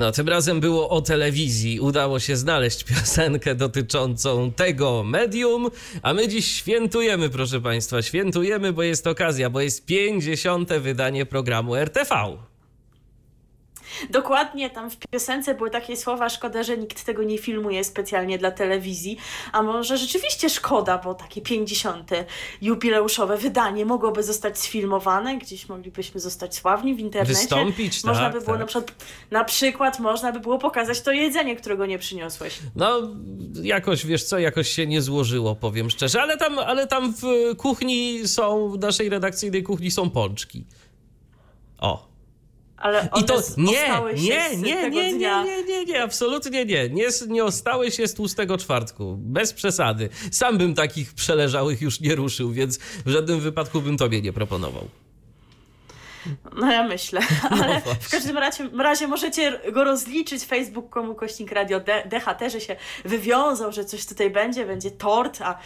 No, tym razem było o telewizji. Udało się znaleźć piosenkę dotyczącą tego medium, a my dziś świętujemy, proszę Państwa. Świętujemy, bo jest okazja, bo jest 50. wydanie programu RTV. Dokładnie, tam w piosence były takie słowa, szkoda, że nikt tego nie filmuje specjalnie dla telewizji, a może rzeczywiście szkoda, bo takie 50. jubileuszowe wydanie mogłoby zostać sfilmowane, gdzieś moglibyśmy zostać sławni w internecie. Wystąpić, Można tak, by było tak. na przykład, na przykład można by było pokazać to jedzenie, którego nie przyniosłeś. No, jakoś, wiesz co, jakoś się nie złożyło, powiem szczerze, ale tam, ale tam w kuchni są, w naszej redakcyjnej kuchni są pączki. O. Ale I to nie, nie, nie, nie, nie, nie, nie, nie, absolutnie nie. Nie, nie ostałeś się z tłustego czwartku. Bez przesady. Sam bym takich przeleżałych już nie ruszył, więc w żadnym wypadku bym tobie nie proponował. No ja myślę, ale w właśnie. każdym razie, razie możecie go rozliczyć facebook.com kośnik radio DHT, że się wywiązał, że coś tutaj będzie, będzie tort, a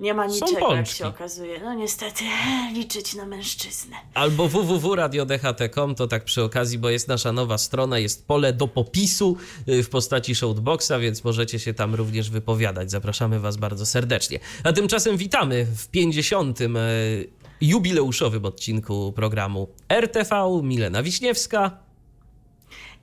nie ma Są niczego, jak pączki. się okazuje. No niestety, liczyć na mężczyznę. Albo www.radiodht.com to tak przy okazji, bo jest nasza nowa strona, jest pole do popisu y, w postaci shoutboxa, więc możecie się tam również wypowiadać. Zapraszamy Was bardzo serdecznie. A tymczasem witamy w 50. y, jubileuszowym odcinku programu RTV. Milena Wiśniewska.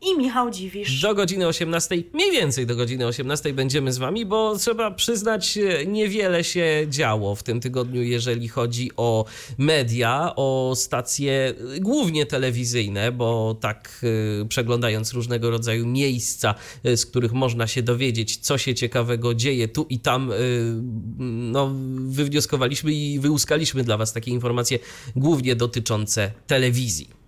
I Michał Dziwisz. Do godziny 18, mniej więcej do godziny 18 będziemy z wami, bo trzeba przyznać, e, niewiele się działo w tym tygodniu, jeżeli chodzi o media, o stacje e, głównie telewizyjne, bo tak e, przeglądając różnego rodzaju miejsca, z których można się dowiedzieć, co się ciekawego dzieje tu i tam, no, wywnioskowaliśmy i wyłuskaliśmy dla was takie informacje głównie dotyczące telewizji.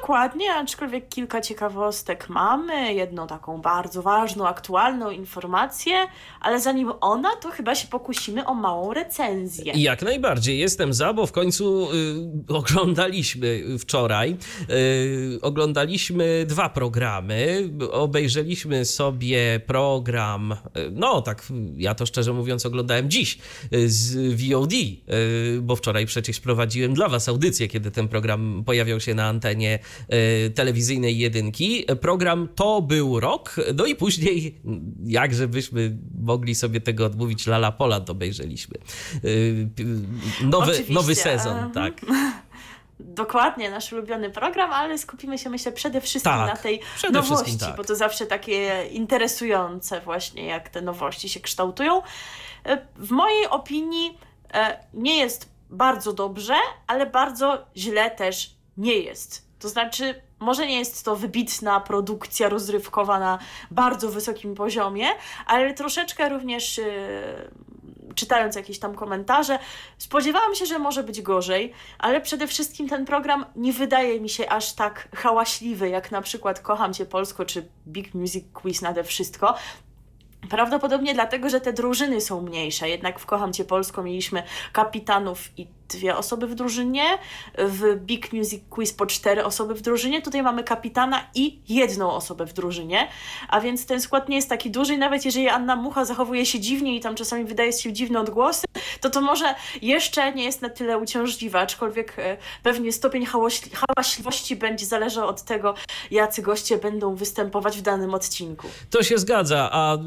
Dokładnie, aczkolwiek kilka ciekawostek mamy, jedną taką bardzo ważną, aktualną informację, ale zanim ona, to chyba się pokusimy o małą recenzję. Jak najbardziej jestem za, bo w końcu y, oglądaliśmy wczoraj. Y, oglądaliśmy dwa programy. Obejrzeliśmy sobie program, y, no tak, ja to szczerze mówiąc oglądałem dziś y, z VOD, y, bo wczoraj przecież prowadziłem dla Was audycję, kiedy ten program pojawiał się na antenie telewizyjnej jedynki. Program To był rok, no i później, jakże byśmy mogli sobie tego odmówić, Lala Poland obejrzeliśmy. P- Nowy, Oczywiście, nowy sezon, tak. Dokładnie, nasz ulubiony program, ale skupimy się myślę przede wszystkim Tak, na tej nowości, tak. bo to zawsze takie interesujące właśnie, jak te nowości się kształtują. E, W mojej opinii e, nie jest bardzo dobrze, ale bardzo źle też nie jest. To znaczy, może nie jest to wybitna produkcja rozrywkowa na bardzo wysokim poziomie, ale troszeczkę również e, czytając jakieś tam komentarze, spodziewałam się, że może być gorzej, ale przede wszystkim ten program nie wydaje mi się aż tak hałaśliwy, jak na przykład Kocham Cię Polsko czy Big Music Quiz nade wszystko. Prawdopodobnie dlatego, że te drużyny są mniejsze. Jednak w Kocham Cię Polsko mieliśmy kapitanów i dwie osoby w drużynie. W Big Music Quiz po cztery osoby w drużynie. Tutaj mamy kapitana i jedną osobę w drużynie. A więc ten skład nie jest taki duży. I nawet jeżeli Anna Mucha zachowuje się dziwnie i tam czasami wydaje się dziwne odgłosy, to to może jeszcze nie jest na tyle uciążliwe. Aczkolwiek e, pewnie stopień hałaśli- hałaśliwości będzie zależał od tego, jacy goście będą występować w danym odcinku. To się zgadza, a y,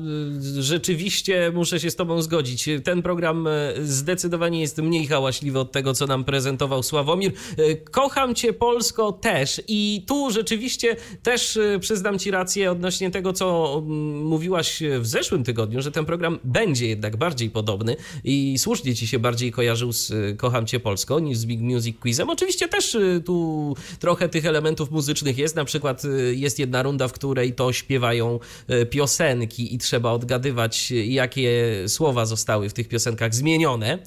rzeczywiście muszę się z Tobą zgodzić. Ten program y, zdecydowanie jest mniej hałaśliwy od tego, co nam prezentował Sławomir. Y, Kocham Cię Polsko też i tu rzeczywiście też y, przyznam Ci rację odnośnie tego, co mm, mówiłaś w zeszłym tygodniu, że ten program będzie jednak bardziej podobny i słusznie Ci się bardziej kojarzył z y, Kocham Cię Polsko niż z Big Music Quizem. Oczywiście też tu trochę tych elementów muzycznych jest, na przykład jest jedna runda, w której to śpiewają piosenki i trzeba odgadywać, jakie słowa zostały w tych piosenkach zmienione.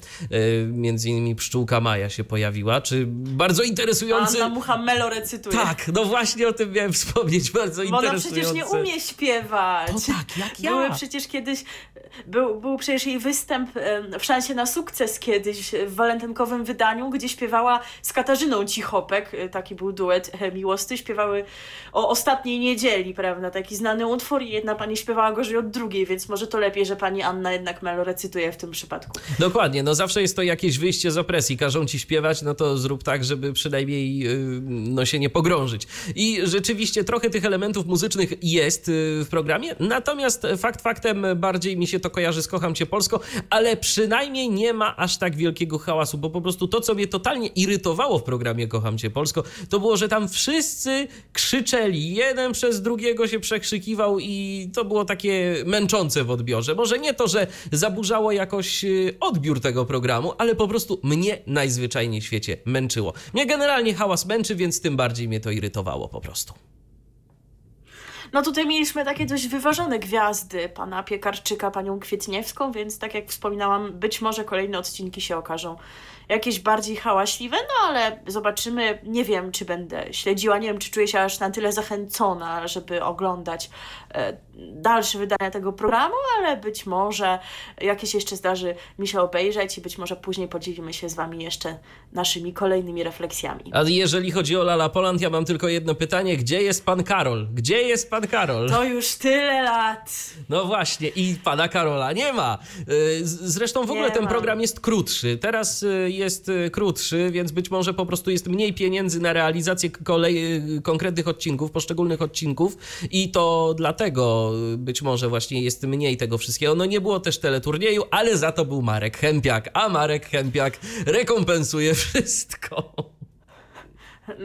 Między innymi pszczół pszczółka Maja się pojawiła, czy bardzo interesujący... Anna Mucha Melo recytuje. Tak, no właśnie o tym miałem wspomnieć, bardzo Bo ona interesujące. przecież nie umie śpiewać. To tak, jak ja. Były przecież kiedyś, był, był przecież jej występ w szansie na sukces kiedyś w walentynkowym wydaniu, gdzie śpiewała z Katarzyną Cichopek, e, taki był duet e, miłosny, śpiewały o ostatniej niedzieli, prawda, taki znany utwór i jedna pani śpiewała gorzej od drugiej, więc może to lepiej, że pani Anna jednak Melo recytuje w tym przypadku. Dokładnie, no zawsze jest to jakieś wyjście z opresji. Każą ci śpiewać, no to zrób tak, żeby przynajmniej yy, no się nie pogrążyć. I rzeczywiście trochę tych elementów muzycznych jest yy, w programie, natomiast fakt faktem bardziej mi się to kojarzy z Kocham Cię Polsko, ale przynajmniej nie ma aż tak wielkiego hałasu, bo po prostu to, co mnie totalnie irytowało w programie Kocham Cię Polsko, to było, że tam wszyscy krzyczeli, jeden przez drugiego się przekrzykiwał i to było takie męczące w odbiorze. Może nie to, że zaburzało jakoś y, odbiór tego programu, ale po prostu mnie najzwyczajniej w świecie męczyło. Mnie generalnie hałas męczy, więc tym bardziej mnie to irytowało po prostu. No tutaj mieliśmy takie dość wyważone gwiazdy, pana Piekarczyka, panią Kwietniewską, więc tak jak wspominałam, być może kolejne odcinki się okażą jakieś bardziej hałaśliwe, no ale zobaczymy. Nie wiem, czy będę śledziła, nie wiem, czy czuję się aż na tyle zachęcona, żeby oglądać e, dalsze wydania tego programu, ale być może jakieś jeszcze zdarzy mi się obejrzeć i być może później podzielimy się z Wami jeszcze naszymi kolejnymi refleksjami. A jeżeli chodzi o Lala Poland, ja mam tylko jedno pytanie. Gdzie jest pan Karol? Gdzie jest pan Karol? To już tyle lat. No właśnie, i pana Karola nie ma. Z- Zresztą w ogóle Nie ten ma. program jest krótszy. Teraz y, jest y, krótszy, więc być może po prostu jest mniej pieniędzy na realizację kolej, y, konkretnych odcinków, poszczególnych odcinków i to dlatego y, być może właśnie jest mniej tego wszystkiego. No nie było też teleturnieju, ale za to był Marek Chępiak, a Marek Chępiak rekompensuje wszystko.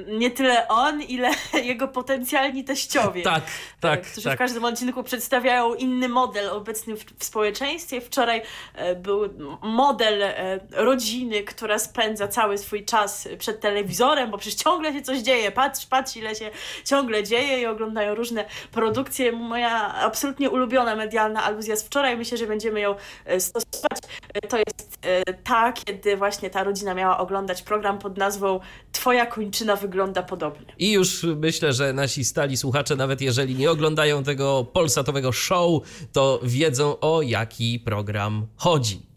Nie tyle on, ile jego potencjalni teściowie. Tak, tak, którzy tak. w każdym odcinku przedstawiają inny model obecny w, w społeczeństwie. Wczoraj e, był model e, rodziny, która spędza cały swój czas przed telewizorem, bo przecież ciągle się coś dzieje. Patrz, patrz ile się ciągle dzieje i oglądają różne produkcje. Moja absolutnie ulubiona medialna aluzja z wczoraj, myślę, że będziemy ją e, stosować. E, To jest e, ta, kiedy właśnie ta rodzina miała oglądać program pod nazwą Twoja kończyna wygląda podobnie. I już myślę, że nasi stali słuchacze, nawet jeżeli nie oglądają tego polsatowego show, to wiedzą o jaki program chodzi.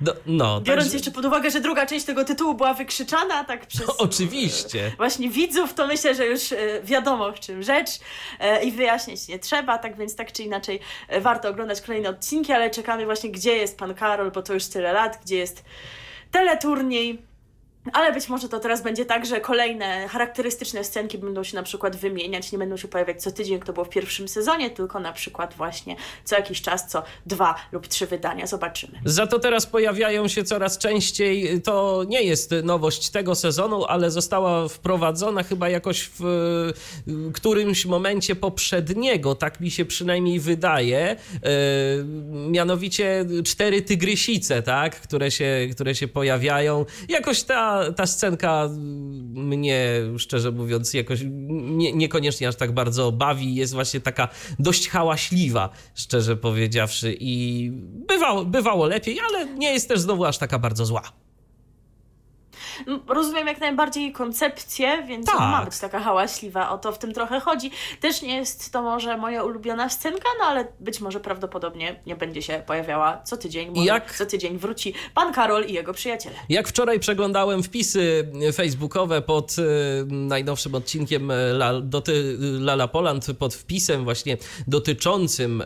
No, no Biorąc także- jeszcze pod uwagę, że druga część tego tytułu była wykrzyczana tak przez No, oczywiście. właśnie widzów, to myślę, że już e, wiadomo w czym rzecz e, i wyjaśniać nie trzeba, tak więc tak czy inaczej e, warto oglądać kolejne odcinki, ale czekamy właśnie gdzie jest pan Karol, bo to już tyle lat, gdzie jest teleturniej. Ale być może to teraz będzie tak, że kolejne charakterystyczne scenki będą się na przykład wymieniać, nie będą się pojawiać co tydzień, jak to było w pierwszym sezonie, tylko na przykład właśnie co jakiś czas, co dwa lub trzy wydania. Zobaczymy. Za to teraz pojawiają się coraz częściej. To nie jest nowość tego sezonu, ale została wprowadzona chyba jakoś w którymś momencie poprzedniego, tak mi się przynajmniej wydaje. E, mianowicie cztery tygrysice, tak, które się, które się pojawiają. Jakoś ta, ta scenka mnie, szczerze mówiąc, jakoś nie, niekoniecznie aż tak bardzo bawi. Jest właśnie taka dość hałaśliwa, szczerze powiedziawszy. I bywało, bywało lepiej, ale nie jest też znowu aż taka bardzo zła. Rozumiem jak najbardziej koncepcję, więc Tak. ma być taka hałaśliwa, o to w tym trochę chodzi. Też nie jest to może moja ulubiona scenka, no ale być może prawdopodobnie nie będzie się pojawiała co tydzień. Może Jak- co tydzień wróci pan Karol i jego przyjaciele. Jak wczoraj przeglądałem wpisy facebookowe pod y, najnowszym odcinkiem y, La, doty, Lala Poland, pod wpisem właśnie dotyczącym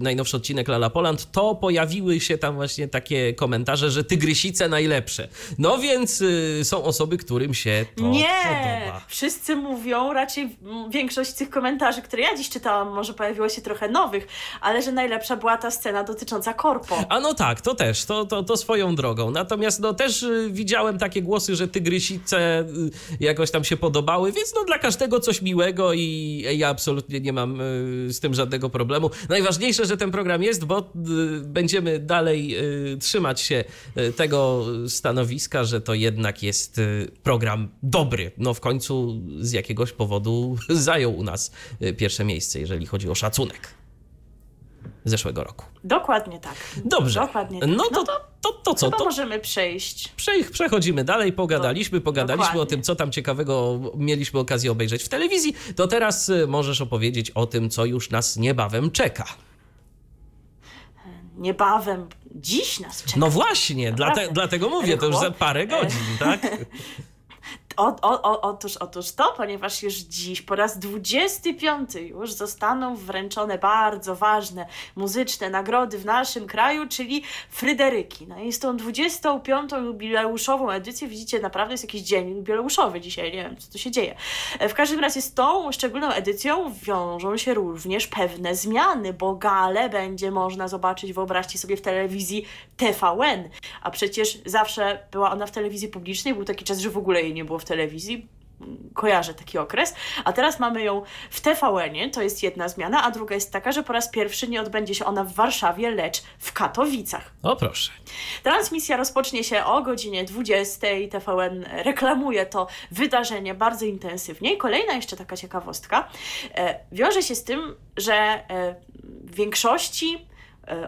najnowszy odcinek Lala Poland, to pojawiły się tam właśnie takie komentarze, że tygrysice najlepsze. No więc y, są osoby, którym się to nie! podoba. Wszyscy mówią, raczej większość tych komentarzy, które ja dziś czytałam, może pojawiło się trochę nowych, ale że najlepsza była ta scena dotycząca korpo. A no tak, to też, to, to, to swoją drogą. Natomiast no też y, widziałem takie głosy, że tygrysice y, jakoś tam się podobały, więc no dla każdego coś miłego i ja absolutnie nie mam z tym żadnego problemu. Najważniejsze, że ten program jest, bo będziemy dalej trzymać się tego stanowiska, że to jednak jest y, program dobry. No w końcu z jakiegoś powodu zajął u nas y, pierwsze miejsce, jeżeli chodzi o szacunek zeszłego roku. Dokładnie tak. Dobrze. Dokładnie tak. No to to, to co? To możemy przejść. prze, przechodzimy dalej, pogadaliśmy, pogadaliśmy dokładnie. o tym, co tam ciekawego mieliśmy okazję obejrzeć w telewizji. To teraz y, możesz opowiedzieć o tym, co już nas niebawem czeka. Niebawem, dziś nas czeka. No właśnie, dlate, dlatego mówię, to już za parę godzin, tak? O, o, o, otóż, otóż to, ponieważ już dziś po raz 25 już zostaną wręczone bardzo ważne muzyczne nagrody w naszym kraju, czyli Fryderyki. No i z tą 25. jubileuszową edycję, widzicie, naprawdę jest jakiś dzień jubileuszowy dzisiaj, nie wiem co tu się dzieje. E, W każdym razie z tą szczególną edycją wiążą się również pewne zmiany, bo galę będzie można zobaczyć, wyobraźcie sobie, w telewizji TVN, a przecież zawsze była ona w telewizji publicznej, był taki czas, że w ogóle jej nie było w telewizji, kojarzę taki okres, a teraz mamy ją w TVN-ie, to jest jedna zmiana, a druga jest taka, że po raz pierwszy nie odbędzie się ona w Warszawie, lecz w Katowicach. O proszę. Transmisja rozpocznie się o godzinie 20. TVN reklamuje to wydarzenie bardzo intensywnie. I kolejna jeszcze taka ciekawostka e, wiąże się z tym, że e, w większości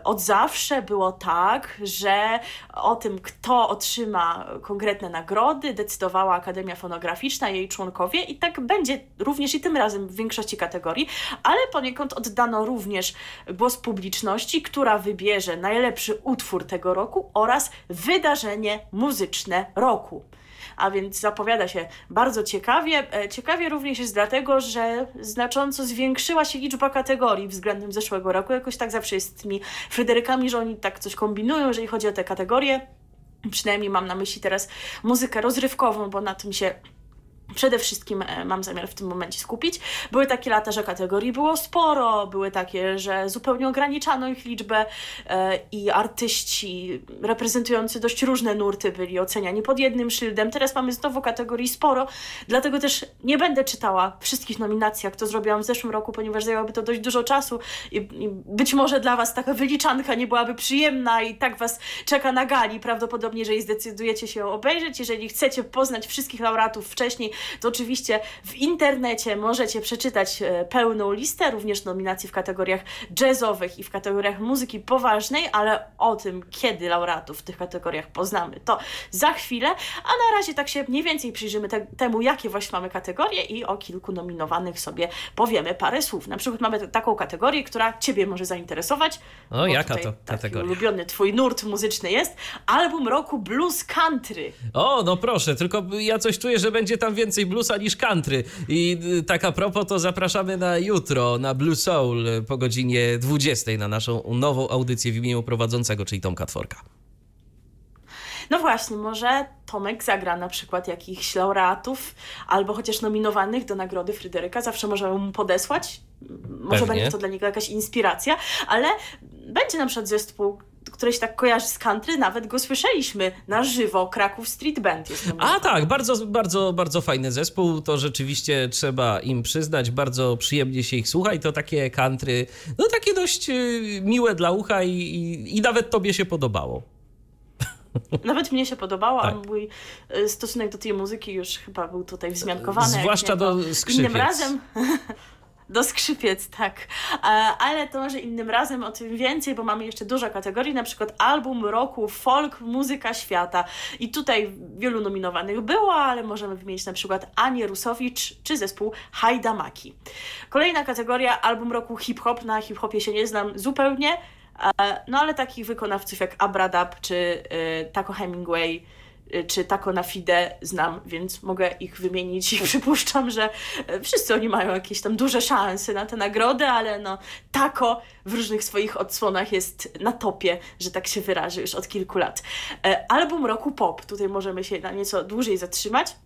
od zawsze było tak, że o tym, kto otrzyma konkretne nagrody, decydowała Akademia Fonograficzna, jej członkowie, i tak będzie również i tym razem w większości kategorii, ale poniekąd oddano również głos publiczności, która wybierze najlepszy utwór tego roku oraz wydarzenie muzyczne roku. A więc zapowiada się bardzo ciekawie. E, Ciekawie również jest dlatego, że znacząco zwiększyła się liczba kategorii względem zeszłego roku. Jakoś tak zawsze jest z tymi Fryderykami, że oni tak coś kombinują, jeżeli chodzi o te kategorie. Przynajmniej mam na myśli teraz muzykę rozrywkową, bo na tym się przede wszystkim e, mam zamiar w tym momencie skupić. Były takie lata, że kategorii było sporo, były takie, że zupełnie ograniczano ich liczbę e, i artyści reprezentujący dość różne nurty byli oceniani pod jednym szyldem. Teraz mamy znowu kategorii sporo, dlatego też nie będę czytała wszystkich nominacji, jak to zrobiłam w zeszłym roku, ponieważ zajęłoby to dość dużo czasu i, być może dla Was taka wyliczanka nie byłaby przyjemna i tak Was czeka na gali. Prawdopodobnie, jeżeli zdecydujecie się obejrzeć, jeżeli chcecie poznać wszystkich laureatów wcześniej, to oczywiście w internecie możecie przeczytać e, pełną listę, również nominacji w kategoriach jazzowych i w kategoriach muzyki poważnej, ale o tym, kiedy laureatów w tych kategoriach poznamy, to za chwilę, a na razie tak się mniej więcej przyjrzymy te, temu, jakie właśnie mamy kategorie i o kilku nominowanych sobie powiemy parę słów. Na przykład mamy taką kategorię, która Ciebie może zainteresować. O, bo jaka to kategoria? ulubiony Twój nurt muzyczny jest. Album roku Blues Country. O, no proszę, tylko ja coś czuję, że będzie tam więcej bluesa niż country. I y, tak a propos, to zapraszamy na jutro, na Blue Soul y, po godzinie 20 na naszą nową audycję w imieniu prowadzącego, czyli Tomka Tworka. No właśnie, może Tomek zagra na przykład jakichś laureatów albo chociaż nominowanych do nagrody Fryderyka. Zawsze możemy mu podesłać. Może Pewnie. będzie to dla niego jakaś inspiracja, ale będzie na przykład zespół, który się tak kojarzy z country, nawet go słyszeliśmy na żywo. Kraków Street Band jest. A tak, bardzo, bardzo, bardzo fajny zespół. To rzeczywiście trzeba im przyznać. Bardzo przyjemnie się ich słucha i to takie country, no takie dość y, miłe dla ucha i, i, i nawet tobie się podobało. Nawet mnie się podobało, a Tak. mój y, stosunek do tej muzyki już chyba był tutaj wzmiankowany. Zwłaszcza do skrzypiec. Innym razem. Do skrzypiec, tak. E, Ale to może innym razem o tym więcej, bo mamy jeszcze dużo kategorii, na przykład album roku, folk, muzyka świata. I tutaj wielu nominowanych było, ale możemy wymienić na przykład Anię Rusowicz czy zespół Hajdamaki. Kolejna kategoria, album roku hip-hop. Na hip-hopie się nie znam zupełnie, e, no ale takich wykonawców jak Abradab czy e, Taco Hemingway czy Taco na Fide znam, więc mogę ich wymienić i przypuszczam, że e, wszyscy oni mają jakieś tam duże szanse na tę nagrodę, ale no Taco w różnych swoich odsłonach jest na topie, że tak się wyrażę, już od kilku lat. E, Album roku pop, tutaj możemy się na nieco dłużej zatrzymać.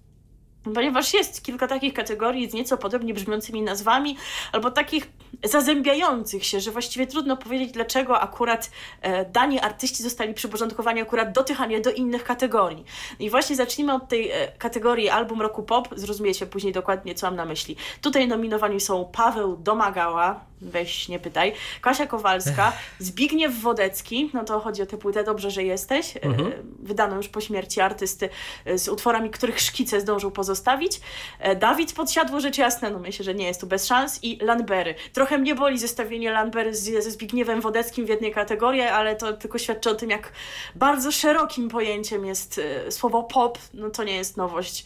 Ponieważ jest kilka takich kategorii z nieco podobnie brzmiącymi nazwami, albo takich zazębiających się, że właściwie trudno powiedzieć, dlaczego akurat e, dani artyści zostali przyporządkowani akurat do tych, a nie do innych kategorii. I właśnie zacznijmy od tej e, kategorii album roku pop, zrozumiecie później dokładnie, co mam na myśli. Tutaj nominowani są Paweł Domagała, weź nie pytaj. Kasia Kowalska, Zbigniew Wodecki, no to chodzi o tę płytę Dobrze, że jesteś, e, Mhm. wydaną już po śmierci artysty e, z utworami, których szkice zdążył pozostawić. E, Dawid Podsiadło, rzecz jasna, no myślę, że nie jest tu bez szans i Landbery. Trochę mnie boli zestawienie Landbery z, ze Zbigniewem Wodeckim w jednej kategorii, ale to tylko świadczy o tym, jak bardzo szerokim pojęciem jest słowo pop, no to nie jest nowość.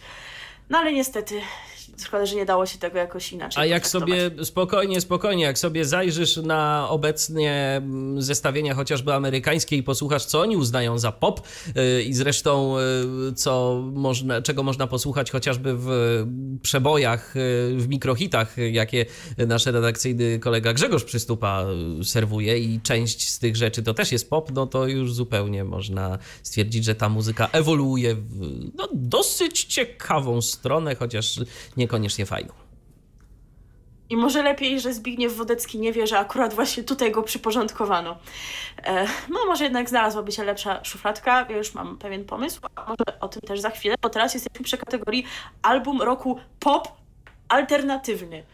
No ale niestety, szkoda, że nie dało się tego jakoś inaczej A jak sobie spokojnie, spokojnie, jak sobie zajrzysz na obecnie mm, zestawienia chociażby amerykańskie i posłuchasz, co oni uznają za pop yy, i zresztą yy, co można, czego można posłuchać chociażby w przebojach, yy, w mikrohitach, jakie nasz redakcyjny kolega Grzegorz Przystupa serwuje i część z tych rzeczy to też jest pop, no to już zupełnie można stwierdzić, że ta muzyka ewoluuje w no, dosyć ciekawą stronę, chociaż niekoniecznie fajną. I może lepiej, że Zbigniew Wodecki nie wie, że akurat właśnie tutaj go przyporządkowano. E, no może jednak znalazłaby się lepsza szufladka, ja już mam pewien pomysł, a może o tym też za chwilę, bo teraz jesteśmy przy kategorii album roku pop alternatywny.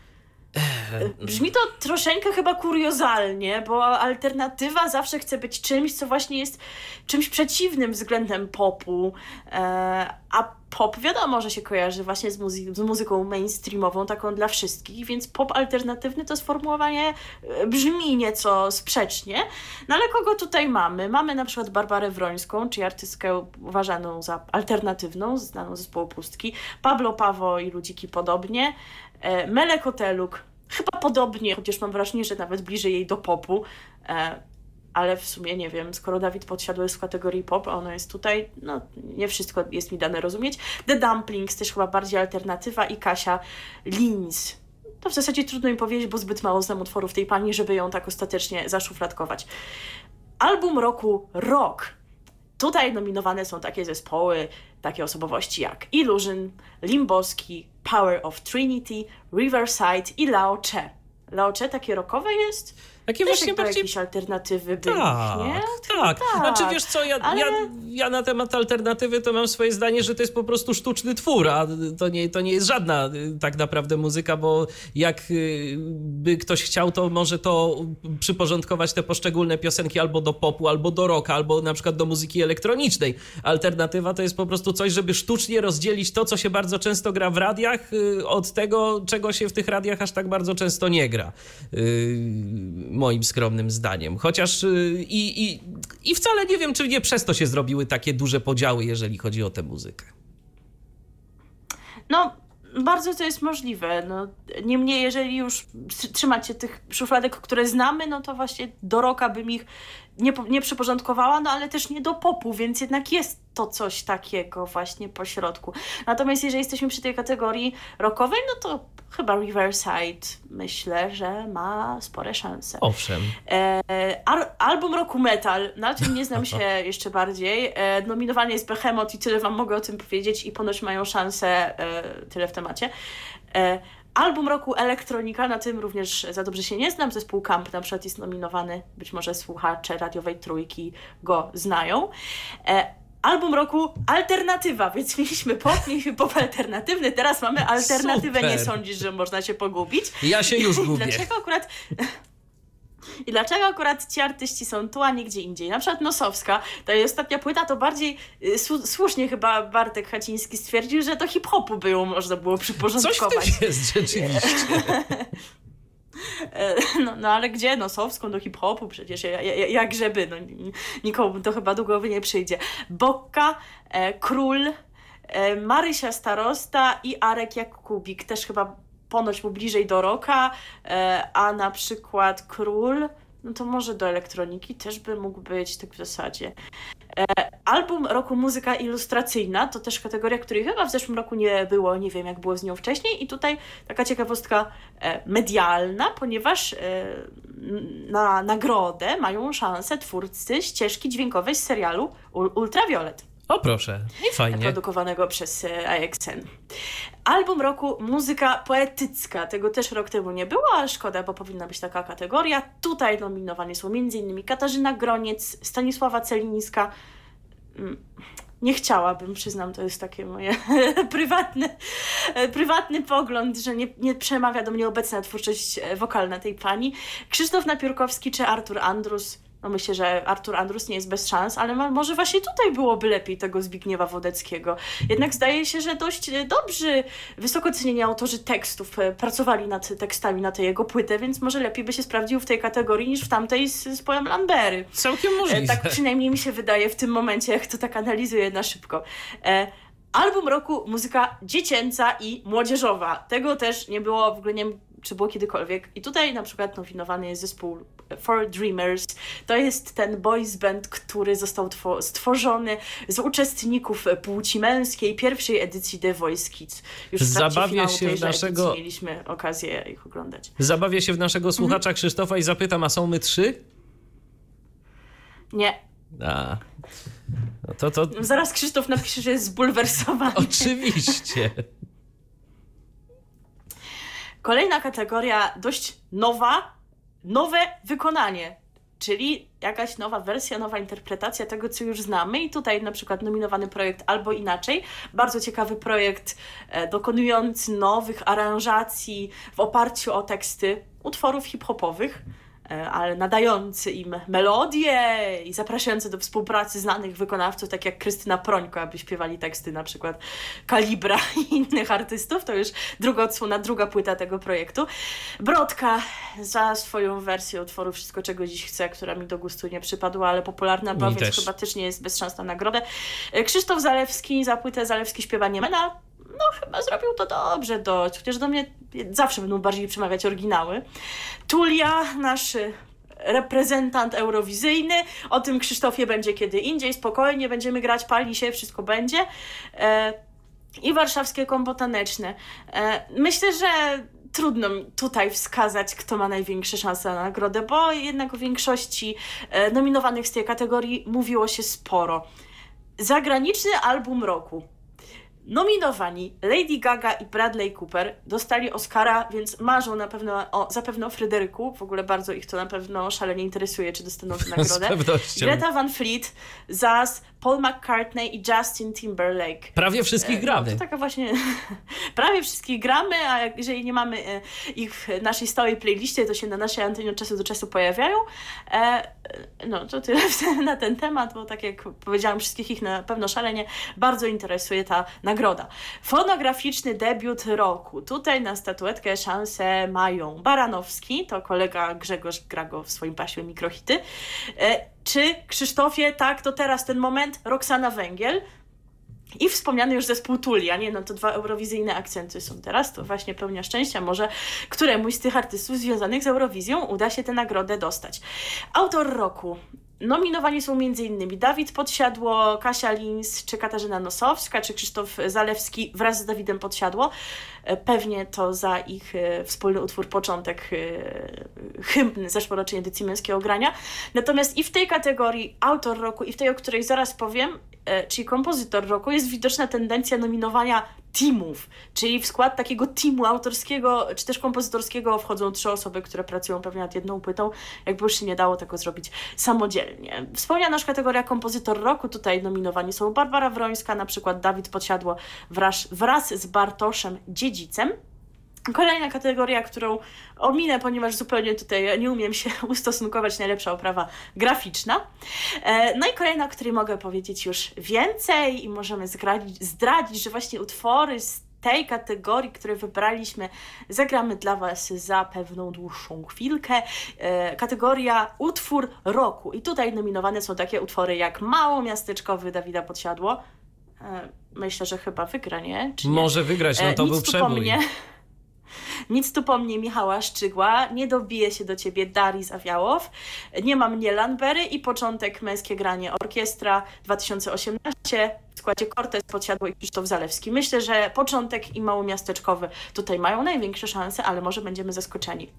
E, Brzmi to troszeczkę chyba kuriozalnie, bo alternatywa zawsze chce być czymś, co właśnie jest czymś przeciwnym względem popu, e, a pop wiadomo, że się kojarzy właśnie z, muzy- z muzyką mainstreamową, taką dla wszystkich, więc pop alternatywny to sformułowanie e, brzmi nieco sprzecznie. No ale kogo tutaj mamy? Mamy na przykład Barbarę Wrońską, czyli artystkę uważaną za alternatywną, znaną z zespołu Pustki, Pablo Pawo i Ludziki podobnie, e, Mele Koteluk, chyba podobnie, chociaż mam wrażenie, że nawet bliżej jej do popu, e, ale w sumie nie wiem, skoro Dawid Podsiadło jest w kategorii pop, a ono jest tutaj, no nie wszystko jest mi dane rozumieć. The Dumplings też chyba bardziej alternatywa i Kasia Lins. To w zasadzie trudno mi powiedzieć, bo zbyt mało znam utworów tej pani, żeby ją tak ostatecznie zaszufladkować. Album roku Rock. Tutaj nominowane są takie zespoły, takie osobowości jak Illusion, Limboski, Power of Trinity, Riverside i Lao Che. Lao Che takie rockowe jest? Takie Też właśnie bardziej jakieś alternatywy były, Tak, nie? tak. tak. Znaczy wiesz co, ja, ale- ja, ja na temat alternatywy to mam swoje zdanie, że to jest po prostu sztuczny twór, a to nie, to nie jest żadna y, tak naprawdę muzyka, bo jak y, by ktoś chciał, to może to przyporządkować te poszczególne piosenki albo do popu, albo do rocka, albo na przykład do muzyki elektronicznej. Alternatywa to jest po prostu coś, żeby sztucznie rozdzielić to, co się bardzo często gra w radiach, y, od tego, czego się w tych radiach aż tak bardzo często nie gra. Moim skromnym zdaniem. Chociaż y, i, i, i wcale nie wiem, czy nie przez to się zrobiły takie duże podziały, jeżeli chodzi o tę muzykę. No, bardzo to jest możliwe. No, niemniej, jeżeli już tr- trzymać się tych szufladek, które znamy, no to właśnie do rocka bym ich nie, nie przyporządkowała, no ale też nie do popu, więc jednak jest to coś takiego właśnie po środku. Natomiast jeżeli jesteśmy przy tej kategorii rockowej, no to chyba Riverside myślę, że ma spore szanse. Owszem. E, ar- album roku metal, na tym nie znam się jeszcze bardziej. E, nominowany jest Behemoth i tyle wam mogę o tym powiedzieć i ponoć mają szansę, e, tyle w temacie. E, album roku elektronika, na tym również za dobrze się nie znam. Zespół Camp na przykład jest nominowany, być może słuchacze radiowej trójki go znają. E, Album roku alternatywa, więc mieliśmy pop, mieliśmy pop alternatywny, teraz mamy alternatywę. Nie Super. sądzisz, że można się pogubić? Ja się już gubię. Dlaczego akurat. I dlaczego akurat ci artyści są tu, a nie gdzie indziej? Na przykład Nosowska, ta jej ostatnia płyta, to bardziej y, słu- słusznie chyba Bartek Haciński stwierdził, że do hip-hopu by ją można było Coś w tym przyporządkować. jest rzeczywiście. E, No, no ale gdzie Nosowską do hip-hopu? Przecież ja- ja- jak żeby, no, nikomu to chyba do głowy nie przyjdzie. Bokka, e, Król, e, Marysia Starosta i Arek Jakubik, też chyba ponoć mu bliżej do roka, e, a na przykład Król, no to może do elektroniki też by mógł być, tak w zasadzie. E, album roku muzyka ilustracyjna to też kategoria, której chyba w zeszłym roku nie było, nie wiem jak było z nią wcześniej i tutaj taka ciekawostka e, medialna, ponieważ e, na nagrodę mają szansę twórcy ścieżki dźwiękowej z serialu Ul- Ultraviolet O proszę, fajnie. produkowanego przez e, AXN. Album roku muzyka poetycka. Tego też rok temu nie było, ale szkoda, bo powinna być taka kategoria. Tutaj nominowani są m.in. Katarzyna Groniec, Stanisława Celińska. Mm, nie chciałabym, przyznam, to jest takie moje prywatne, prywatny pogląd, że nie, nie przemawia do mnie obecna twórczość wokalna tej pani. Krzysztof Napiórkowski czy Artur Andrus no myślę, że Artur Andrus nie jest bez szans, ale może właśnie tutaj byłoby lepiej tego Zbigniewa Wodeckiego. Jednak zdaje się, że dość e, dobrzy, wysoko cenieni autorzy tekstów e, pracowali nad tekstami na tej jego płytę, więc może lepiej by się sprawdził w tej kategorii niż w tamtej z, z poem Lambery. Całkiem możliwe. Tak przynajmniej mi się wydaje w tym momencie, jak to tak analizuję na szybko. Album roku muzyka dziecięca i młodzieżowa. Tego też nie było, w ogóle nie wiem, czy było kiedykolwiek. I tutaj na przykład nominowany jest zespół For Dreamers. To jest ten boys band, który został stworzony z uczestników płci męskiej pierwszej edycji The Voice Kids. Już w Zabawię się w naszego... mieliśmy okazję ich oglądać. Zabawię się w naszego słuchacza mhm. Krzysztofa i zapytam, a są my trzy? Nie. A. No to, to... Zaraz Krzysztof napisze, że jest zbulwersowany. Oczywiście. Kolejna kategoria, dość nowa, nowe wykonanie, czyli jakaś nowa wersja, nowa interpretacja tego, co już znamy. I tutaj na przykład nominowany projekt Albo Inaczej. Bardzo ciekawy projekt e, dokonujący nowych aranżacji w oparciu o teksty utworów hip-hopowych. E, ale nadający im melodie i zapraszający do współpracy znanych wykonawców, tak jak Krystyna Prońko, aby śpiewali teksty na przykład Kalibra i innych artystów. To już druga odsłona, druga płyta tego projektu. Brodka za swoją wersję utworu Wszystko, czego dziś chcę, która mi do gustu nie przypadła, ale popularna była, więc też. chyba też nie jest bez szans na nagrodę. E, Krzysztof Zalewski za płytę Zalewski śpiewa Niemena no chyba zrobił to dobrze dość, chociaż do mnie zawsze będą bardziej przemawiać oryginały. Tulia, nasz reprezentant eurowizyjny. O tym Krzysztofie będzie kiedy indziej, spokojnie będziemy grać, pali się, wszystko będzie. E, I warszawskie kombo taneczne. E, myślę, że trudno tutaj wskazać, kto ma największe szanse na nagrodę, bo jednak o większości e, nominowanych z tej kategorii mówiło się sporo. Zagraniczny album roku. Nominowani Lady Gaga i Bradley Cooper dostali Oscara, więc marzą na pewno o, zapewne o Fryderyku. W ogóle bardzo ich to na pewno szalenie interesuje, czy dostaną tę nagrodę. Z pewnością. Greta Van Fleet, Zaz, Paul McCartney i Justin Timberlake. Prawie wszystkich e, gramy. No, to taka właśnie, prawie wszystkich gramy, a jeżeli nie mamy e, ich w naszej stałej playliście, to się na naszej antenie od czasu do czasu pojawiają. E, no to tyle na ten temat, bo tak jak powiedziałam, wszystkich ich na pewno szalenie bardzo interesuje ta nagroda. Fonograficzny debiut roku. Tutaj na statuetkę szansę mają Baranowski, to kolega Grzegorz gra go w swoim paśmie mikrohity. Czy Krzysztofie, tak, to teraz ten moment, Roxana Węgiel i wspomniany już zespół Tulia, nie? No to dwa eurowizyjne akcenty są teraz, to właśnie pełnia szczęścia, może któremuś z tych artystów związanych z Eurowizją uda się tę nagrodę dostać. Autor roku. Nominowani są m.in. Dawid Podsiadło, Kasia Lins, czy Katarzyna Nosowska, czy Krzysztof Zalewski wraz z Dawidem Podsiadło. E, pewnie to za ich e, wspólny utwór Początek e, hymn zeszłorocznej edycji Męskiego Grania. Natomiast i w tej kategorii autor roku, i w tej, o której zaraz powiem, czyli kompozytor roku, jest widoczna tendencja nominowania teamów, czyli w skład takiego teamu autorskiego czy też kompozytorskiego wchodzą trzy osoby, które pracują pewnie nad jedną płytą, jakby już się nie dało tego zrobić samodzielnie. Wspomniana już kategoria kompozytor roku, tutaj nominowani są Barbara Wrońska, na przykład Dawid Podsiadło wraz, wraz z Bartoszem Dziedzicem, Kolejna kategoria, którą ominę, ponieważ zupełnie tutaj nie umiem się ustosunkować, najlepsza oprawa graficzna. E, no i kolejna, o której mogę powiedzieć już więcej i możemy zdradzić, zdradzić, że właśnie utwory z tej kategorii, które wybraliśmy, zagramy dla Was za pewną dłuższą chwilkę. E, kategoria utwór roku. I tutaj nominowane są takie utwory jak Mało Miasteczkowy Dawida Podsiadło. E, myślę, że chyba wygra, nie? nie? Może wygrać, no to był przebój. Nic tu po mnie Michała Szczygła, nie dobije się do ciebie Dari Zawiałow, nie ma mnie Lanbery i początek Męskie Granie Orkiestra 2018 w składzie Cortez, Podsiadło i Krzysztof Zalewski. Myślę, że początek i małomiasteczkowy tutaj mają największe szanse, ale może będziemy zaskoczeni.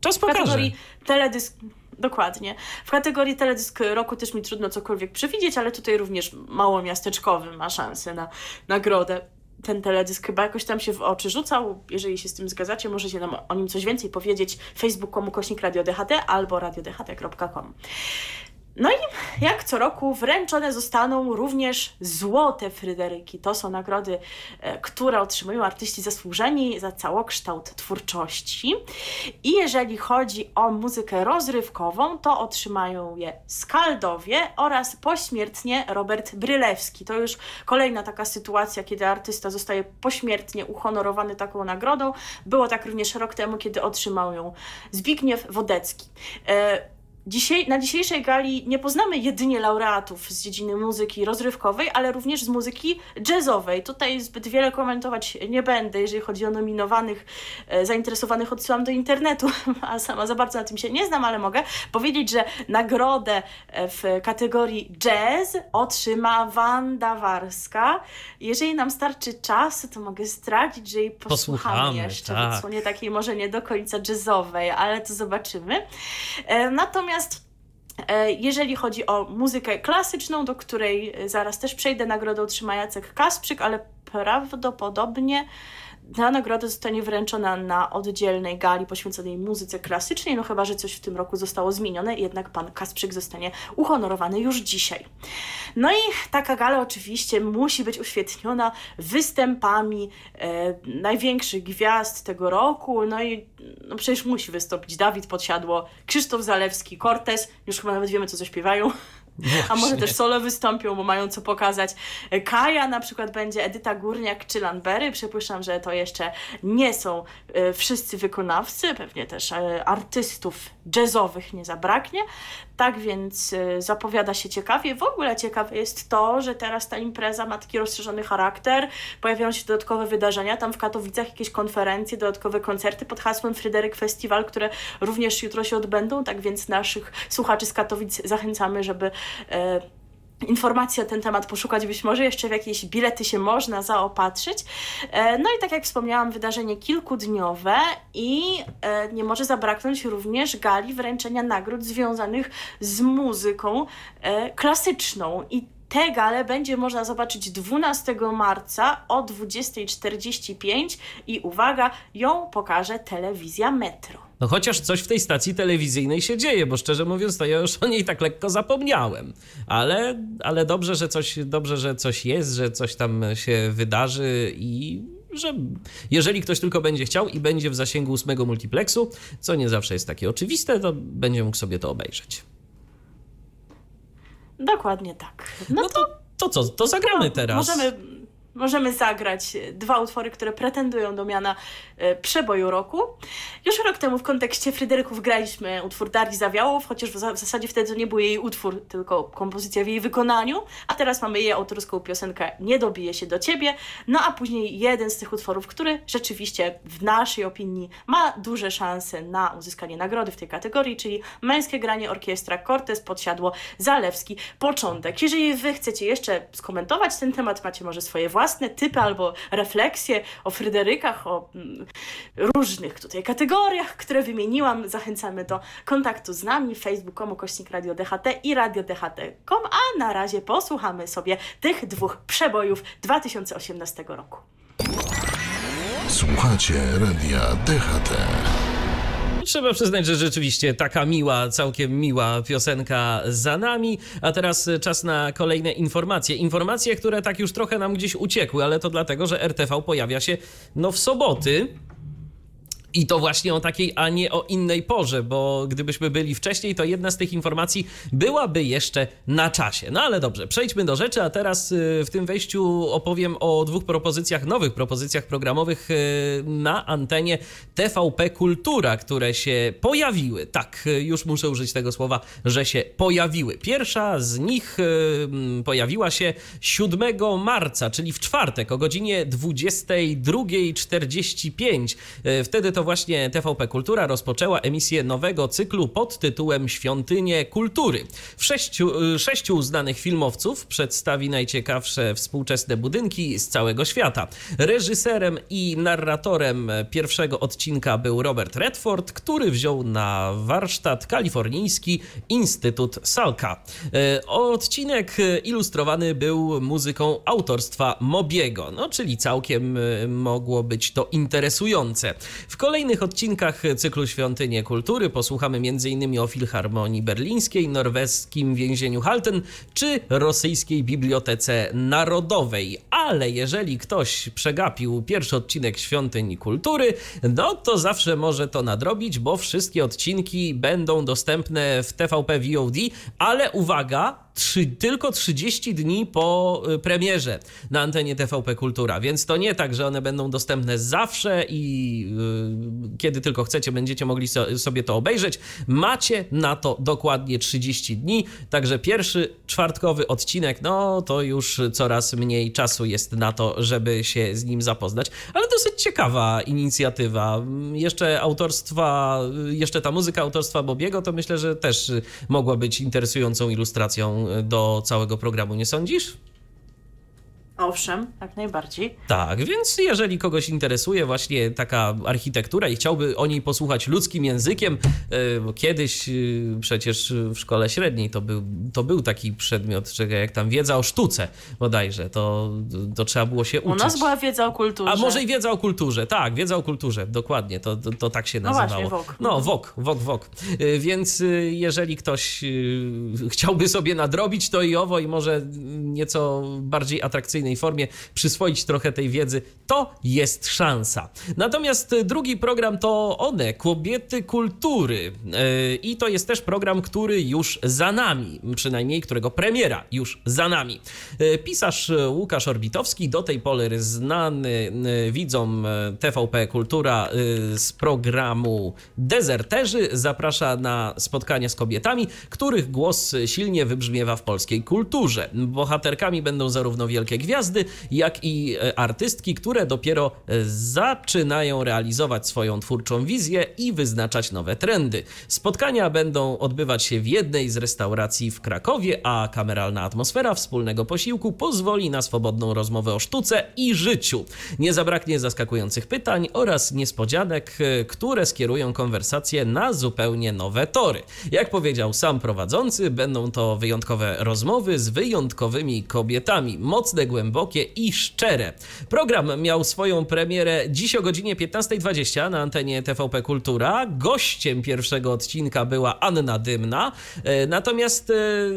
Czas pokaże. W kategorii teledysk... Dokładnie. W kategorii teledysk roku też mi trudno cokolwiek przewidzieć, ale tutaj również małomiasteczkowy ma szansę na nagrodę ten teledysk chyba jakoś tam się w oczy rzucał. Jeżeli się z tym zgadzacie, możecie nam o nim coś więcej powiedzieć. Facebook.com kośnik Radio DHT albo radiodht.com. No i jak co roku wręczone zostaną również złote Fryderyki. To są nagrody, e, które otrzymują artyści zasłużeni za całokształt twórczości. I jeżeli chodzi o muzykę rozrywkową, to otrzymają je Skaldowie oraz pośmiertnie Robert Brylewski. To już kolejna taka sytuacja, kiedy artysta zostaje pośmiertnie uhonorowany taką nagrodą. Było tak również rok temu, kiedy otrzymał ją Zbigniew Wodecki. Dzisiaj, na dzisiejszej gali nie poznamy jedynie laureatów z dziedziny muzyki rozrywkowej, ale również z muzyki jazzowej. Tutaj zbyt wiele komentować nie będę, jeżeli chodzi o nominowanych, e, zainteresowanych odsyłam do internetu, a sama za bardzo na tym się nie znam, ale mogę powiedzieć, że nagrodę e, w kategorii jazz otrzyma Wanda Warska. Jeżeli nam starczy czasu, to mogę zdradzić, że jej posłuchamy, Posłuchamy, jeszcze tak. w odsłonie takiej może nie do końca jazzowej, ale to zobaczymy. E, Natomiast e, jeżeli chodzi o muzykę klasyczną, do której e, zaraz też przejdę, nagrodę otrzyma Jacek Kasprzyk, ale prawdopodobnie ta nagroda zostanie wręczona na oddzielnej gali poświęconej muzyce klasycznej, no chyba, że coś w tym roku zostało zmienione, jednak pan Kasprzyk zostanie uhonorowany już dzisiaj. No i taka gala oczywiście musi być uświetniona występami e, największych gwiazd tego roku, no i no przecież musi wystąpić Dawid Podsiadło, Krzysztof Zalewski, Cortez, już chyba nawet wiemy, co zaśpiewają. A może też solo wystąpią, bo mają co pokazać. Kaja na przykład będzie Edyta Górniak czy Lanbery. Przypuszczam, że to jeszcze nie są e, wszyscy wykonawcy, pewnie też e, artystów jazzowych nie zabraknie. Tak więc e, zapowiada się ciekawie. W ogóle ciekawe jest to, że teraz ta impreza ma taki rozszerzony charakter. Pojawiają się dodatkowe wydarzenia. Tam w Katowicach jakieś konferencje, dodatkowe koncerty pod hasłem Fryderyk Festiwal, które również jutro się odbędą. Tak więc naszych słuchaczy z Katowic zachęcamy, żeby e, informacji o ten temat poszukać, być może jeszcze w jakieś bilety się można zaopatrzyć. E, No i tak jak wspomniałam, wydarzenie kilkudniowe i e, nie może zabraknąć również gali wręczenia nagród związanych z muzyką e, klasyczną i tę galę będzie można zobaczyć 12 marca o 20.45 i uwaga, ją pokaże telewizja Metro. No chociaż coś w tej stacji telewizyjnej się dzieje, bo szczerze mówiąc, to ja już o niej tak lekko zapomniałem. Ale, ale dobrze, że coś, dobrze, że coś jest, że coś tam się wydarzy i że jeżeli ktoś tylko będzie chciał i będzie w zasięgu ósmego multiplexu, co nie zawsze jest takie oczywiste, to będzie mógł sobie to obejrzeć. Dokładnie tak. No, No to, to co, to zagramy teraz. Możemy, możemy zagrać dwa utwory, które pretendują do miana e, przeboju roku. Już rok temu w kontekście Fryderyków graliśmy utwór Darii Zawiałów, chociaż w zasadzie wtedy to nie był jej utwór, tylko kompozycja w jej wykonaniu, a teraz mamy jej autorską piosenkę Nie dobije się do ciebie, no a później jeden z tych utworów, który rzeczywiście w naszej opinii ma duże szanse na uzyskanie nagrody w tej kategorii, czyli męskie granie orkiestra Cortez, Podsiadło, Zalewski, Początek. Jeżeli wy chcecie jeszcze skomentować ten temat, macie może swoje własne typy albo refleksje o Fryderykach, o mm, różnych tutaj kategoriach, które wymieniłam, zachęcamy do kontaktu z nami facebook.com kośnik Radio DHT i Radio DHT.com, a na razie posłuchamy sobie tych dwóch przebojów 2018 roku. Słuchacie radia DHT. Trzeba przyznać, że rzeczywiście taka miła, całkiem miła piosenka za nami. A teraz y, czas na kolejne informacje. Informacje, które tak już trochę nam gdzieś uciekły, ale to dlatego, że RTV pojawia się no w soboty. I to właśnie o takiej, a nie o innej porze, bo gdybyśmy byli wcześniej, to jedna z tych informacji byłaby jeszcze na czasie. No ale dobrze, przejdźmy do rzeczy, a teraz y, w tym wejściu opowiem o dwóch propozycjach, nowych propozycjach programowych y, na antenie TVP Kultura, które się pojawiły. Tak, y, już muszę użyć tego słowa, że się pojawiły. Pierwsza z nich mm, pojawiła się 7 marca, czyli w czwartek o godzinie 22.45. Y, Wtedy to właśnie TVP Kultura rozpoczęła emisję nowego cyklu pod tytułem Świątynie Kultury. W sześciu, y, sześciu znanych filmowców przedstawi najciekawsze współczesne budynki z całego świata. Reżyserem i narratorem pierwszego odcinka był Robert Redford, który wziął na warsztat kalifornijski Instytut Salka. E, Odcinek e, ilustrowany był muzyką autorstwa Mobiego, no czyli całkiem mogło być to interesujące. W kolejnych odcinkach cyklu Świątynie Kultury posłuchamy m.in. o Filharmonii Berlińskiej, norweskim więzieniu Halten czy rosyjskiej Bibliotece Narodowej. Ale jeżeli ktoś przegapił pierwszy odcinek Świątyni Kultury, no to zawsze może to nadrobić, bo wszystkie odcinki będą dostępne w TVP VOD, ale uwaga, trzy, tylko 30 dni po y, premierze na antenie TVP Kultura, więc to nie tak, że one będą dostępne zawsze i yy, kiedy tylko chcecie, będziecie mogli so, sobie to obejrzeć. Macie na to dokładnie 30 dni, także pierwszy czwartkowy odcinek, no to już coraz mniej czasu jest na to, żeby się z nim zapoznać, ale dosyć ciekawa inicjatywa. Jeszcze autorstwa, jeszcze ta muzyka autorstwa Bobiego, to myślę, że też mogła być interesującą ilustracją do całego programu, nie sądzisz? Owszem, jak najbardziej. Tak, więc jeżeli kogoś interesuje właśnie taka architektura i chciałby o niej posłuchać ludzkim językiem, e, bo kiedyś e, przecież w szkole średniej to był, to był taki przedmiot, jak tam wiedza o sztuce bodajże, to, to trzeba było się uczyć. U nas była wiedza o kulturze. A może i wiedza o kulturze, tak, wiedza o kulturze, dokładnie, to, to, to tak się No nazywało. właśnie, WOK. No, WOK, WOK, WOK. E, Więc jeżeli ktoś chciałby sobie nadrobić to i owo i może nieco bardziej atrakcyjnej formie przyswoić trochę tej wiedzy, to jest szansa. Natomiast drugi program to one, Kobiety Kultury. Yy, I to jest też program, który już za nami, przynajmniej którego premiera już za nami. Yy, Pisarz Łukasz Orbitowski, do tej pory znany widzom TVP Kultura z programu Dezerterzy, zaprasza na spotkania z kobietami, których głos silnie wybrzmiewa w polskiej kulturze. Bohaterkami będą zarówno wielkie gwiazdy, jak i artystki, które dopiero zaczynają realizować swoją twórczą wizję i wyznaczać nowe trendy. Spotkania będą odbywać się w jednej z restauracji w Krakowie, a kameralna atmosfera wspólnego posiłku pozwoli na swobodną rozmowę o sztuce i życiu. Nie zabraknie zaskakujących pytań oraz niespodzianek, które skierują konwersację na zupełnie nowe tory. Jak powiedział sam prowadzący, będą to wyjątkowe rozmowy z wyjątkowymi kobietami, mocne, głębokie i szczere. Program miał swoją premierę dziś o godzinie 15.20 na antenie TVP Kultura. Gościem pierwszego odcinka była Anna Dymna. E, Natomiast, e,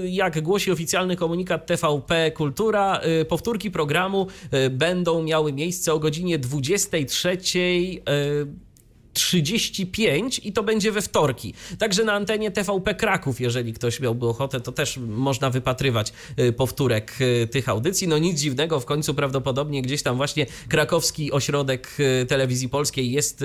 jak głosi oficjalny komunikat TVP Kultura, e, powtórki programu będą miały miejsce o godzinie 23.00. e, 35 i to będzie we wtorki. Także na antenie TVP Kraków, jeżeli ktoś miałby ochotę, to też można wypatrywać y, powtórek y, tych audycji. No nic dziwnego, w końcu prawdopodobnie gdzieś tam właśnie krakowski ośrodek y, telewizji polskiej jest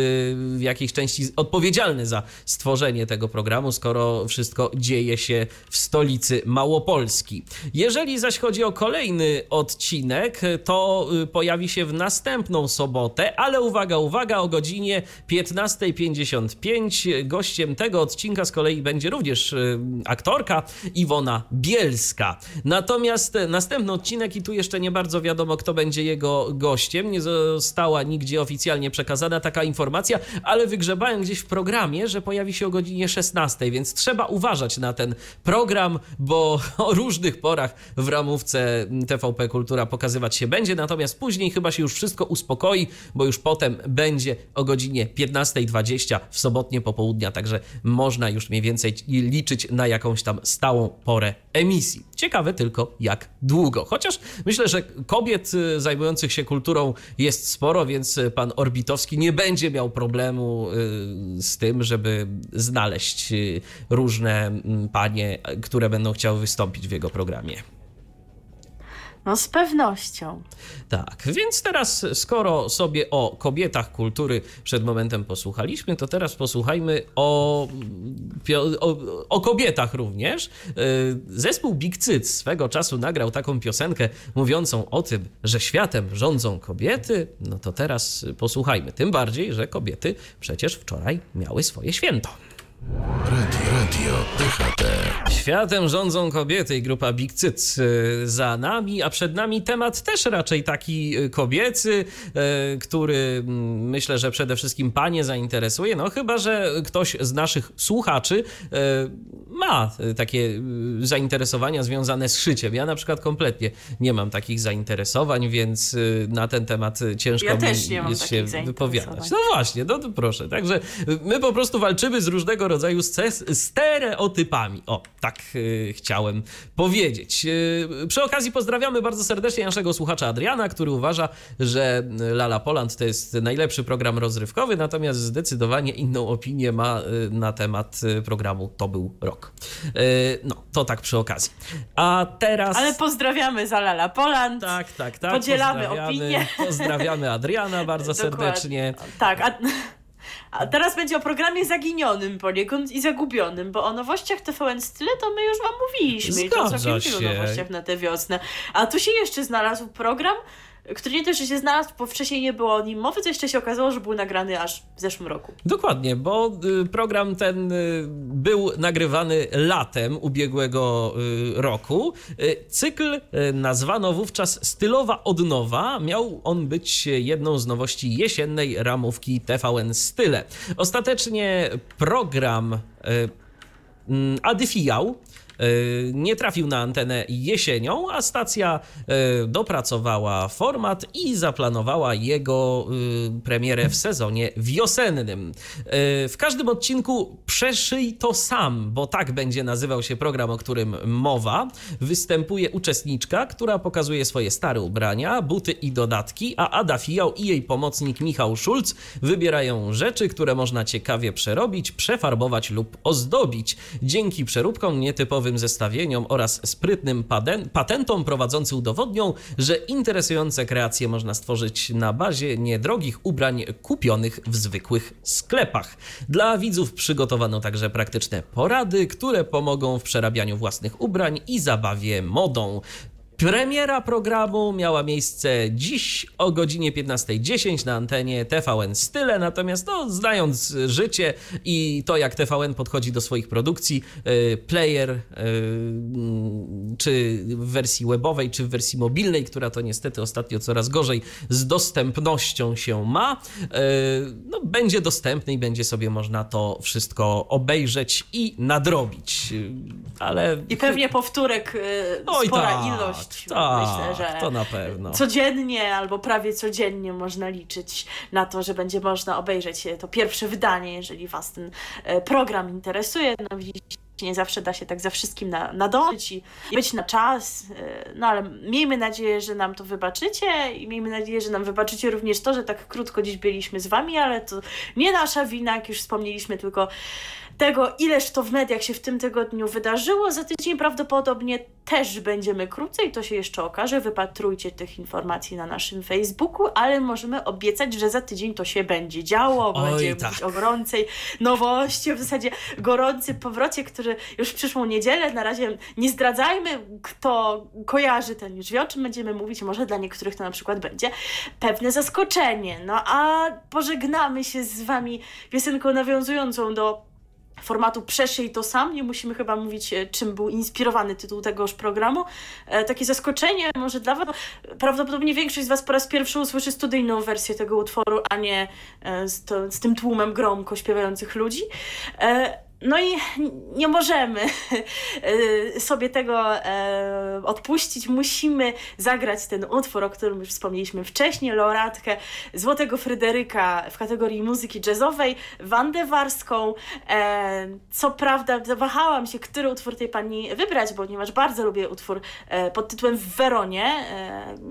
w jakiejś części odpowiedzialny za stworzenie tego programu, skoro wszystko dzieje się w stolicy Małopolski. Jeżeli zaś chodzi o kolejny odcinek, to pojawi się w następną sobotę, ale uwaga, uwaga, o godzinie 15 15.55. Gościem tego odcinka z kolei będzie również y, aktorka Iwona Bielska. Natomiast następny odcinek, i tu jeszcze nie bardzo wiadomo, kto będzie jego gościem, nie została nigdzie oficjalnie przekazana taka informacja, ale wygrzebałem gdzieś w programie, że pojawi się o godzinie 16, więc trzeba uważać na ten program, bo o różnych porach w ramówce TVP Kultura pokazywać się będzie, natomiast później chyba się już wszystko uspokoi, bo już potem będzie o godzinie 15 15.20 w sobotnie popołudnia, także można już mniej więcej liczyć na jakąś tam stałą porę emisji. Ciekawe tylko jak długo. Chociaż myślę, że kobiet y, zajmujących się kulturą jest sporo, więc pan Orbitowski nie będzie miał problemu y, z tym, żeby znaleźć y, różne mm, panie, które będą chciały wystąpić w jego programie. No z pewnością. Tak, więc teraz skoro sobie o kobietach kultury przed momentem posłuchaliśmy, to teraz posłuchajmy o, o, o kobietach również. Y, zespół Big Cyc swego czasu nagrał taką piosenkę mówiącą o tym, że światem rządzą kobiety. No to teraz posłuchajmy. Tym bardziej, że kobiety przecież wczoraj miały swoje święto. Radio, radio DHT. Światem rządzą kobiety i grupa Big Cyc y, za nami, a przed nami temat też raczej taki y, kobiecy, y, który mm, myślę, że przede wszystkim panie zainteresuje, no chyba, że ktoś z naszych słuchaczy ma takie zainteresowania związane z szyciem. Ja na przykład kompletnie nie mam takich zainteresowań, więc na ten temat ciężko Ja mi też nie mam jest się wypowiadać. No właśnie, no to proszę. Także my po prostu walczymy z różnego rodzaju stereotypami. O, tak y, chciałem powiedzieć. Y, przy okazji pozdrawiamy bardzo serdecznie naszego słuchacza Adriana, który uważa, że Lala Poland to jest najlepszy program rozrywkowy, natomiast zdecydowanie inną opinię ma y, na temat y, programu To był rok. Y, No, to tak przy okazji. A teraz... Ale pozdrawiamy za Lala Poland. Tak, tak, tak. Podzielamy pozdrawiamy, opinię. Pozdrawiamy Adriana bardzo serdecznie. Tak, a, a teraz będzie o programie zaginionym poniekąd i zagubionym, bo o nowościach TVN Style to my już wam mówiliśmy. i to Zgadza całkiem wielu się. nowościach na tę wiosnę. A tu się jeszcze znalazł program, który nie że się znalazł, bo wcześniej nie było o nim mowy, to jeszcze się okazało, że był nagrany aż w zeszłym roku. Dokładnie, bo y, program ten y, był nagrywany latem ubiegłego y, roku. Cykl nazwano wówczas Stylowa Odnowa. Miał on być jedną z nowości jesiennej ramówki TVN Style. Ostatecznie program mm, Adyfijał nie trafił na antenę jesienią, a stacja y, dopracowała format i zaplanowała jego y, premierę w sezonie wiosennym. W każdym odcinku Przeszyj to sam, bo tak będzie nazywał się program, o którym mowa. Występuje uczestniczka, która pokazuje swoje stare ubrania, buty i dodatki, a Ada Fijał i jej pomocnik Michał Szulc wybierają rzeczy, które można ciekawie przerobić, przefarbować lub ozdobić. Dzięki przeróbkom, nietypowym zestawieniom oraz sprytnym patentom prowadzący udowodnią, że interesujące kreacje można stworzyć na bazie niedrogich ubrań kupionych w zwykłych sklepach. Dla widzów przygotowano także praktyczne porady, które pomogą w przerabianiu własnych ubrań i zabawie modą. Premiera programu miała miejsce dziś o godzinie 15.10 na antenie TVN Style, natomiast no, znając życie i to, jak TVN podchodzi do swoich produkcji, y, player mm, czy w wersji webowej, czy w wersji mobilnej, która to niestety ostatnio coraz gorzej z dostępnością się ma, y, no, będzie dostępny i będzie sobie można to wszystko obejrzeć i nadrobić. Ale I pewnie powtórek Oj, spora tak, ilość. Tak, Myślę, że to na pewno. codziennie albo prawie codziennie można liczyć na to, że będzie można obejrzeć to pierwsze wydanie, jeżeli Was ten e, program interesuje. No widzicie, nie zawsze da się tak za wszystkim na, nadążyć i i być na czas, e, no ale miejmy nadzieję, że nam to wybaczycie i miejmy nadzieję, że nam wybaczycie również to, że tak krótko dziś byliśmy z Wami, ale to nie nasza wina, jak już wspomnieliśmy, tylko tego, ileż to w mediach się w tym tygodniu wydarzyło. Za tydzień prawdopodobnie też będziemy krócej, to się jeszcze okaże. Wypatrujcie tych informacji na naszym Facebooku, ale możemy obiecać, że za tydzień to się będzie działo. Oj, Będzie tak. mówić o gorącej nowości, w zasadzie gorący powrocie, który już w przyszłą niedzielę. Na razie nie zdradzajmy, kto kojarzy ten już wie, o czym będziemy mówić. Może dla niektórych to na przykład będzie pewne zaskoczenie. No a pożegnamy się z Wami piosenką nawiązującą do formatu Przeszyj to sam. Nie musimy chyba mówić, e, czym był inspirowany tytuł tegoż programu. E, takie zaskoczenie może dla Was. Prawdopodobnie większość z Was po raz pierwszy usłyszy studyjną wersję tego utworu, a nie e, z, to, z tym tłumem gromko śpiewających ludzi. No i nie możemy e, sobie tego e, odpuścić. Musimy zagrać ten utwór, o którym już wspomnieliśmy wcześniej, laureatkę Złotego Fryderyka w kategorii muzyki jazzowej, Wandę Warską. E, co prawda zawahałam się, który utwór tej pani wybrać, ponieważ bardzo lubię utwór pod tytułem W Weronie,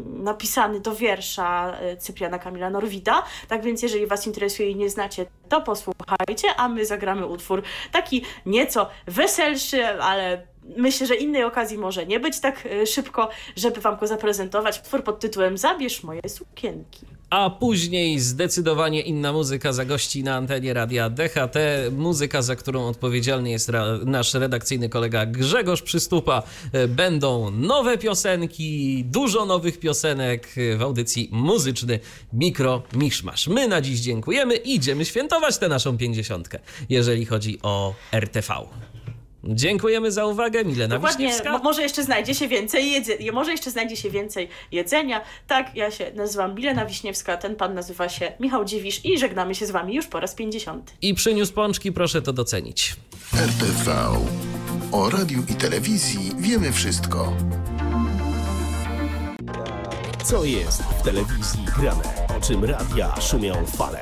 napisany do wiersza Cypriana Kamila Norwida. Tak więc jeżeli Was interesuje i nie znacie, to posłuchajcie, a my zagramy utwór taki nieco weselszy, ale myślę, że innej okazji może nie być tak e, szybko, żeby Wam go zaprezentować. Utwór pod tytułem Zabierz moje sukienki. A później zdecydowanie inna muzyka zagości na antenie radia DHT. Muzyka, za którą odpowiedzialny jest nasz redakcyjny kolega Grzegorz Przystupa. Będą nowe piosenki, dużo nowych piosenek w audycji muzyczny Mikro Miszmasz. My na dziś dziękujemy i idziemy świętować tę naszą pięćdziesiątkę, jeżeli chodzi o RTV. Dziękujemy za uwagę, Milena Dokładnie, Wiśniewska. mo- może jeszcze znajdzie się więcej jedze- może jeszcze znajdzie się więcej jedzenia. Tak, ja się nazywam Milena Wiśniewska, ten pan nazywa się Michał Dziwisz i żegnamy się z Wami już po raz 50. I przyniósł pączki, proszę to docenić. RTV. O radiu i telewizji wiemy wszystko. Co jest w telewizji grane? O czym radia szumią fale?